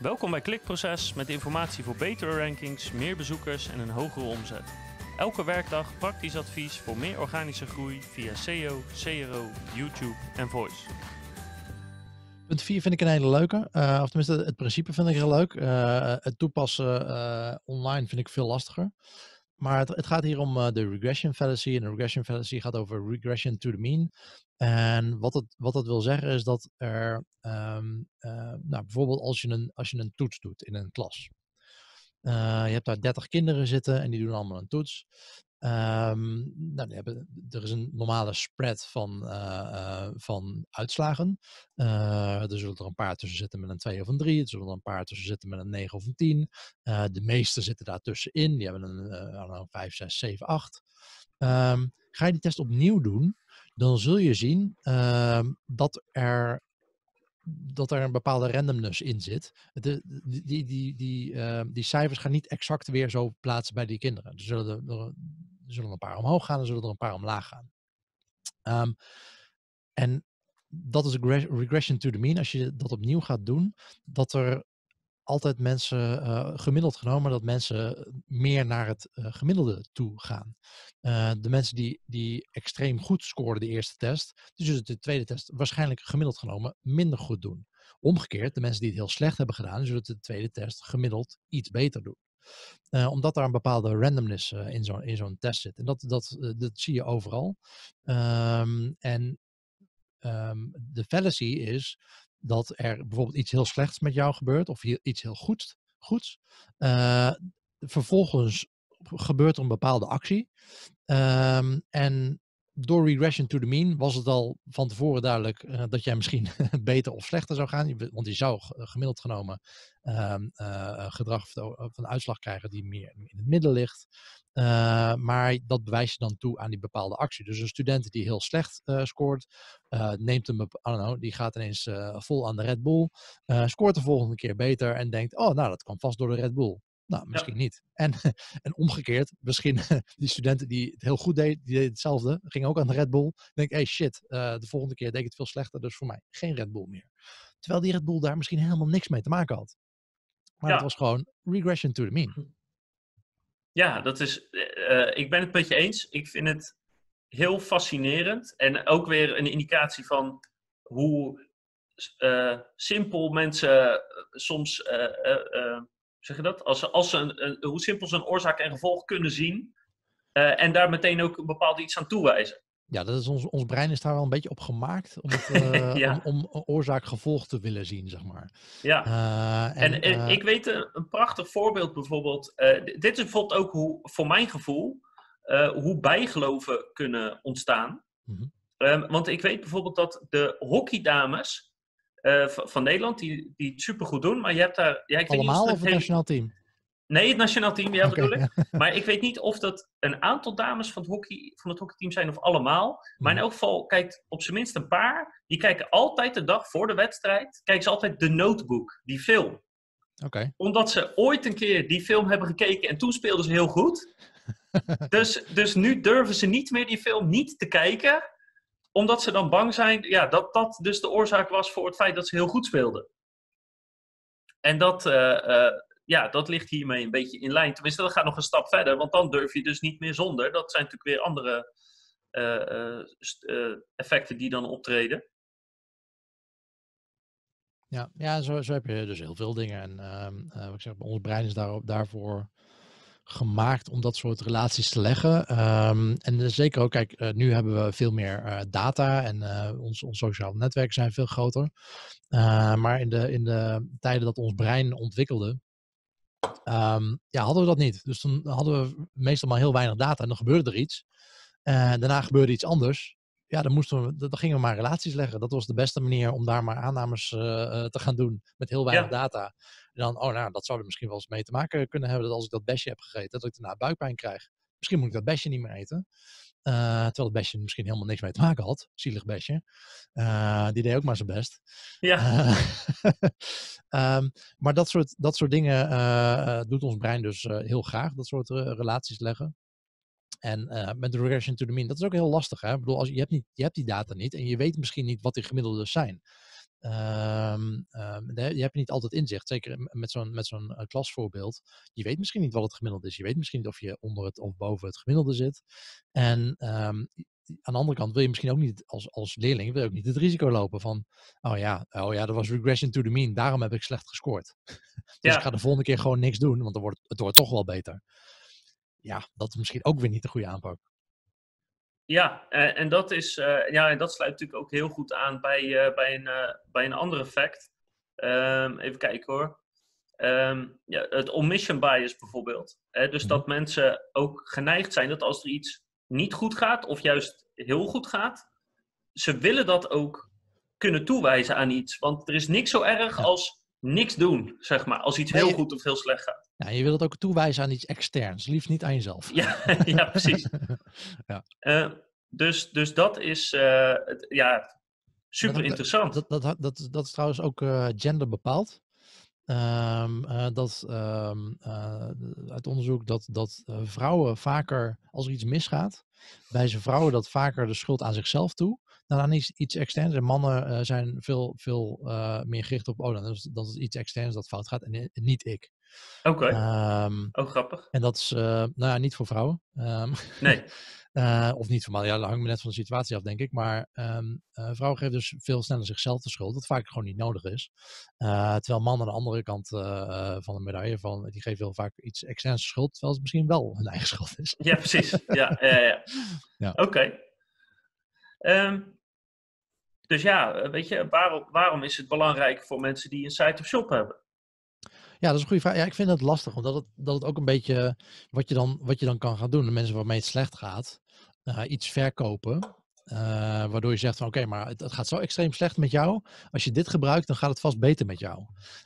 Welkom bij Klikproces met informatie voor betere rankings, meer bezoekers en een hogere omzet. Elke werkdag praktisch advies voor meer organische groei via SEO, CRO, YouTube en Voice. Punt 4 vind ik een hele leuke. Uh, of tenminste, het principe vind ik heel leuk. Uh, het toepassen uh, online vind ik veel lastiger. Maar het, het gaat hier om de regression fallacy. En de regression fallacy gaat over regression to the mean. En wat het, wat het wil zeggen is dat er, um, nou, bijvoorbeeld als je, een, als je een toets doet in een klas. je hebt daar 30 kinderen zitten en die doen allemaal een toets. Um, nou, hebben, er is een normale spread van, uh, uh, van uitslagen. Uh, er zullen er een paar tussen zitten met een 2 of een 3. Er zullen er een paar tussen zitten met een 9 of een 10. de meeste zitten daar tussenin. Die hebben een uh, 5, 6, 7, 8. Um, ga je die test opnieuw doen, dan zul je zien ehm, dat er dat er een bepaalde randomness in zit. De, die, die, die, uh, die cijfers gaan niet exact weer zo plaatsen bij die kinderen. Er zullen er, er, zullen een paar omhoog gaan, er zullen er een paar omlaag gaan. Um, en dat is regression to the mean. Als je dat opnieuw gaat doen, dat er altijd mensen, uh, gemiddeld genomen, dat mensen meer naar het uh, gemiddelde toe gaan. Uh, de mensen die, die extreem goed scoren de eerste test, die zullen de tweede test waarschijnlijk gemiddeld genomen minder goed doen. Omgekeerd, de mensen die het heel slecht hebben gedaan, zullen de tweede test gemiddeld iets beter doen. omdat daar een bepaalde randomness in zo'n in zo'n test zit. En dat, dat, dat zie je overal. Um, en um, de fallacy is dat er bijvoorbeeld iets heel slechts met jou gebeurt of iets heel goeds. goeds. Uh, vervolgens gebeurt er een bepaalde actie. Um, en door regression to the mean was het al van tevoren duidelijk uh, dat jij misschien beter of slechter zou gaan. Want je zou gemiddeld genomen uh, uh, gedrag van uitslag krijgen die meer in het midden ligt. Maar dat bewijs je dan toe aan die bepaalde actie. Dus een student die heel slecht scoort, neemt hem, I don't know, die gaat ineens vol aan de Red Bull, scoort de volgende keer beter en denkt, oh nou dat kwam vast door de Red Bull. Nou, misschien ja. niet. En, en omgekeerd, misschien die studenten die het heel goed deden, die deden hetzelfde, gingen ook aan de Red Bull. Denk, hey shit, de volgende keer deed ik het veel slechter, dus voor mij geen Red Bull meer. Terwijl die Red Bull daar misschien helemaal niks mee te maken had. Maar ja. het was gewoon regression to the mean. Ja, dat is, uh, ik ben het met je eens. Ik vind het heel fascinerend. En ook weer een indicatie van hoe uh, simpel mensen soms, zeg je dat? Als, als ze een, een, hoe simpel ze een oorzaak en gevolg kunnen zien. en daar meteen ook een bepaald iets aan toewijzen. Ja, dat is ons, ons brein is daar wel een beetje op gemaakt om, het, uh, ja. om, om oorzaak-gevolg te willen zien, zeg maar. Ja, uh, en, en, en ik weet een, een, prachtig voorbeeld bijvoorbeeld. dit is bijvoorbeeld ook hoe, voor mijn gevoel, hoe bijgeloven kunnen ontstaan. Mm-hmm. Um, want ik weet bijvoorbeeld dat de hockeydames van Nederland, die, die het supergoed doen, maar je hebt daar... Ja, ik Allemaal weet niet of het nationaal team? Nee, het nationaal team, ja, okay, bedoel ik. Ja. Maar ik weet niet of dat een aantal dames van het, hockey, van het hockeyteam zijn of allemaal. Maar in elk geval kijkt op zijn minst een paar. Die kijken altijd de dag voor de wedstrijd. Kijken ze altijd de notebook, die film. Okay. Omdat ze ooit een keer die film hebben gekeken en toen speelden ze heel goed. dus, dus nu durven ze niet meer die film niet te kijken. Omdat ze dan bang zijn ja, dat dat dus de oorzaak was voor het feit dat ze heel goed speelden. En dat, uh, uh, ja, dat ligt hiermee een beetje in lijn. Tenminste, dat gaat nog een stap verder, want dan durf je dus niet meer zonder. Dat zijn natuurlijk weer andere uh, effecten die dan optreden. Ja, ja zo, zo heb je dus heel veel dingen. En uh, wat ik zeg, ons brein is daarop, daarvoor gemaakt om dat soort relaties te leggen. Um, en zeker ook, kijk, uh, nu hebben we veel meer uh, data en uh, ons, ons sociale netwerken zijn veel groter. maar in de, in de tijden dat ons brein ontwikkelde, Um, ja, hadden we dat niet. Dus dan hadden we meestal maar heel weinig data en dan gebeurde er iets. Daarna gebeurde iets anders. Ja, dan, moesten we, dan gingen we maar relaties leggen. Dat was de beste manier om daar maar aannames uh, te gaan doen met heel weinig ja. data. En dan, oh nou, dat zou er misschien wel eens mee te maken kunnen hebben dat als ik dat besje heb gegeten, dat ik daarna buikpijn krijg. Misschien moet ik dat besje niet meer eten. Uh, terwijl het besje misschien helemaal niks mee te maken had. Zielig besje. Uh, die deed ook maar zijn best. Ja. Um, maar dat soort, dat soort dingen doet ons brein dus heel graag. Dat soort relaties leggen. En met de regression to the mean, dat is ook heel lastig. Hè? Ik bedoel, als, je, hebt niet, je hebt die data niet en je weet misschien niet wat die gemiddelden zijn. Um, je hebt niet altijd inzicht. Zeker met zo'n met zo'n uh, klasvoorbeeld. Je weet misschien niet wat het gemiddelde is. Je weet misschien niet of je onder het of boven het gemiddelde zit. En um, aan de andere kant wil je misschien ook niet als, als leerling wil je ook niet het risico lopen van oh ja, oh ja, dat was regression to the mean, daarom heb ik slecht gescoord. dus ik ga de volgende keer gewoon niks doen, want dan wordt, het wordt toch wel beter. Ja, dat is misschien ook weer niet de goede aanpak. Ja, eh, en dat, is, uh, ja, en dat sluit natuurlijk ook heel goed aan bij, uh, bij, een, uh, bij een ander effect. Um, even kijken hoor. Um, ja, het omission bias bijvoorbeeld. Hè? Dus dat mhm. mensen ook geneigd zijn dat als er iets niet goed gaat, of juist heel goed gaat, ze willen dat ook kunnen toewijzen aan iets. Want er is niks zo erg als niks doen, zeg maar, als iets heel goed of heel slecht gaat. Ja, je wilt het ook toewijzen aan iets externs, liefst niet aan jezelf. Ja, ja precies. ja. Uh, dus, dus dat is uh, het, ja, super interessant. Dat, dat, dat, dat, is trouwens ook uh, gender bepaald. Um, uh, dat um, uit onderzoek dat, dat vrouwen vaker, als er iets misgaat, wijzen vrouwen dat vaker de schuld aan zichzelf toe dan aan iets, iets externs. En mannen zijn veel, veel meer gericht op, oh, dan is, dat is iets externs dat fout gaat en, niet ik. Oké. Okay. Um, oh, grappig. En dat is, nou ja, niet voor vrouwen. nee. Uh, of niet formaal, ja, dat hangt me net van de situatie af, denk ik. Maar um, uh, vrouwen geven dus veel sneller zichzelf de schuld, wat vaak gewoon niet nodig is. Terwijl mannen aan de andere kant van de medaille, van, die geven heel vaak iets externs schuld, terwijl het misschien wel hun eigen schuld is. Ja, precies. ja, ja, ja. ja. Oké. Okay. Dus ja, weet je, waarom, waarom is het belangrijk voor mensen die een site of shop hebben? Ja, dat is een goede vraag. Ja, ik vind het lastig, omdat het, dat het ook een beetje wat je, dan, wat je dan kan gaan doen. De mensen waarmee het slecht gaat, uh, iets verkopen. Uh, waardoor je zegt van oké, maar het, het, gaat zo extreem slecht met jou. Als je dit gebruikt, dan gaat het vast beter met jou.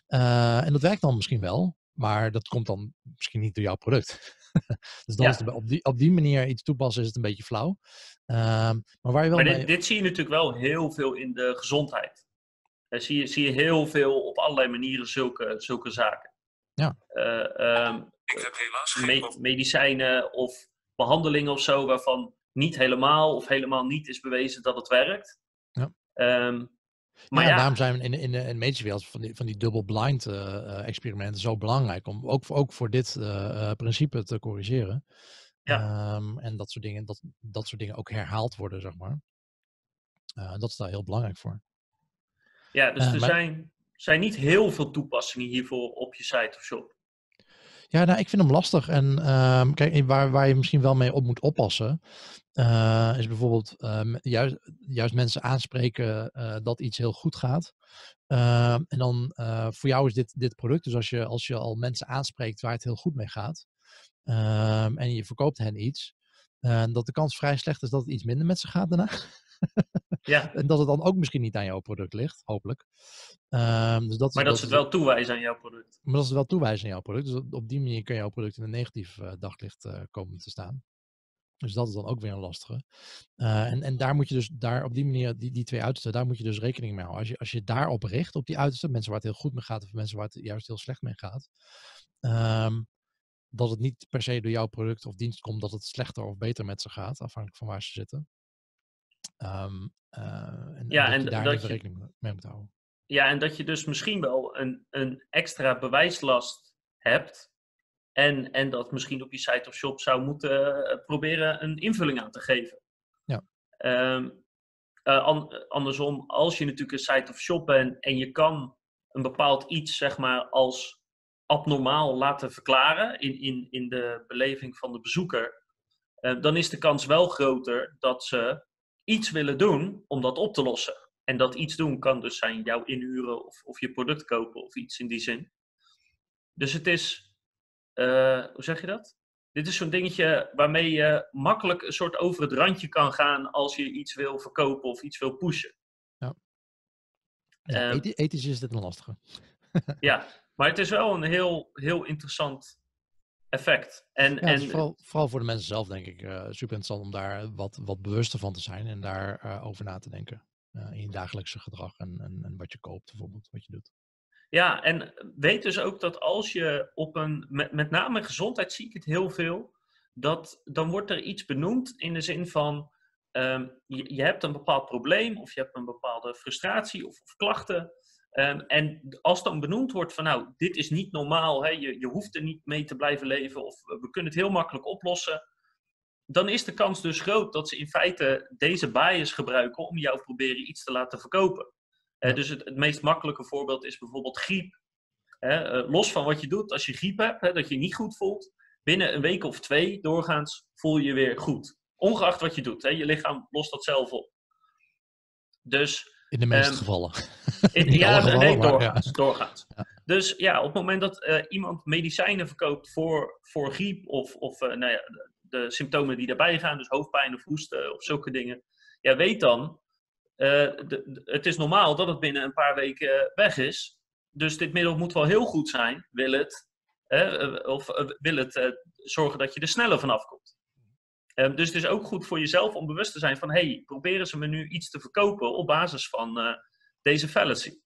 Uh, en dat werkt dan misschien wel, maar dat komt dan misschien niet door jouw product. dus dan ja. is het, op, die, op die manier iets toepassen is het een beetje flauw. Ehm, maar waar je wel maar dit, mee... dit zie je natuurlijk wel heel veel in de gezondheid. Zie je, zie je heel veel op allerlei manieren zulke, zulke zaken. Ja. Um, ik heb helaas geen... Me medicijnen of behandelingen of zo waarvan niet helemaal of helemaal niet is bewezen dat het werkt. Ja. Um, maar ja, ja, daarom zijn in, in, in de medische wereld van die, van die double-blind uh, experimenten zo belangrijk om ook, ook voor dit uh, principe te corrigeren. Ja. Um, en dat soort, dingen, dat, dat soort dingen ook herhaald worden, zeg maar. Uh, dat is daar heel belangrijk voor. Ja, dus er maar... zijn, zijn niet heel veel toepassingen hiervoor op je site of shop. Ja, nou, ik vind hem lastig. En um, kijk, waar, waar je misschien wel mee op moet oppassen, uh, is bijvoorbeeld uh, juist, juist mensen aanspreken uh, dat iets heel goed gaat. Ehm, en dan voor jou is dit, dit product, dus als je, als je al mensen aanspreekt waar het heel goed mee gaat, ehm, en je verkoopt hen iets, dat de kans vrij slecht is dat het iets minder met ze gaat daarna. Ja. en dat het dan ook misschien niet aan jouw product ligt, hopelijk. Um, dus dat, maar dat, ze het wel toewijzen aan jouw product. Maar dat ze het wel toewijzen aan jouw product. Dus op die manier kun jouw product in een negatief uh, daglicht uh, komen te staan. Dus dat is dan ook weer een lastige. Uh, en, en daar moet je dus, daar op die manier, die, die twee uitersten, daar moet je dus rekening mee houden. Als je, als je daarop richt, op die uitersten, mensen waar het heel goed mee gaat of mensen waar het juist heel slecht mee gaat, um, dat het niet per se door jouw product of dienst komt dat het slechter of beter met ze gaat, afhankelijk van waar ze zitten. Um, en, ja, en dat je daar dat even je, rekening mee moet houden. Ja, en dat je dus misschien wel een, een extra bewijslast hebt. En, en dat misschien op je site of shop zou moeten uh, proberen een invulling aan te geven. Ja. Um, uh, an, andersom, als je natuurlijk een site of shop bent en je kan een bepaald iets, zeg maar, als abnormaal laten verklaren in, in, in de beleving van de bezoeker, uh, dan is de kans wel groter dat ze iets willen doen om dat op te lossen. En dat iets doen kan dus zijn jou inhuren of, of je product kopen of iets in die zin. Dus het is, uh, hoe zeg je dat? Dit is zo'n dingetje waarmee je makkelijk een soort over het randje kan gaan als je iets wil verkopen of iets wil pushen. Ja. ja um, ethisch is dit een lastige. ja, maar het is wel een heel, heel interessant effect. En, ja, en, vooral, vooral, voor de mensen zelf denk ik uh, super interessant om daar wat, wat bewuster van te zijn en daar uh, over na te denken. Uh, in je dagelijkse gedrag en, en, en, wat je koopt bijvoorbeeld, wat je doet. Ja, en weet dus ook dat als je op een, met, met name gezondheid zie ik het heel veel, dat dan wordt er iets benoemd in de zin van, ehm, je, je, hebt een bepaald probleem of je hebt een bepaalde frustratie of, of klachten. Ehm, en als dan benoemd wordt van nou, dit is niet normaal, hè, je, je hoeft er niet mee te blijven leven of we kunnen het heel makkelijk oplossen, dan is de kans dus groot dat ze in feite deze bias gebruiken om jou proberen iets te laten verkopen. dus het, het, meest makkelijke voorbeeld is bijvoorbeeld griep. Eh, los van wat je doet als je griep hebt, dat je je niet goed voelt, binnen een week of twee doorgaans voel je je weer goed. Ongeacht wat je doet, je lichaam lost dat zelf op. Dus in de meeste um, gevallen. In, ja, gevallen, nee. Ja. Ja. Dus ja, op het moment dat uh, iemand medicijnen verkoopt voor, voor griep of, of uh, nou ja, de, de, symptomen die daarbij gaan, dus hoofdpijn of hoesten of zulke dingen, ja, weet dan, uh, de, de, het is normaal dat het binnen een paar weken weg is. Dus dit middel moet wel heel goed zijn, wil het, of wil het zorgen dat je er sneller vanaf komt. Um, dus het is ook goed voor jezelf om bewust te zijn van, hey, proberen ze me nu iets te verkopen op basis van deze fallacy.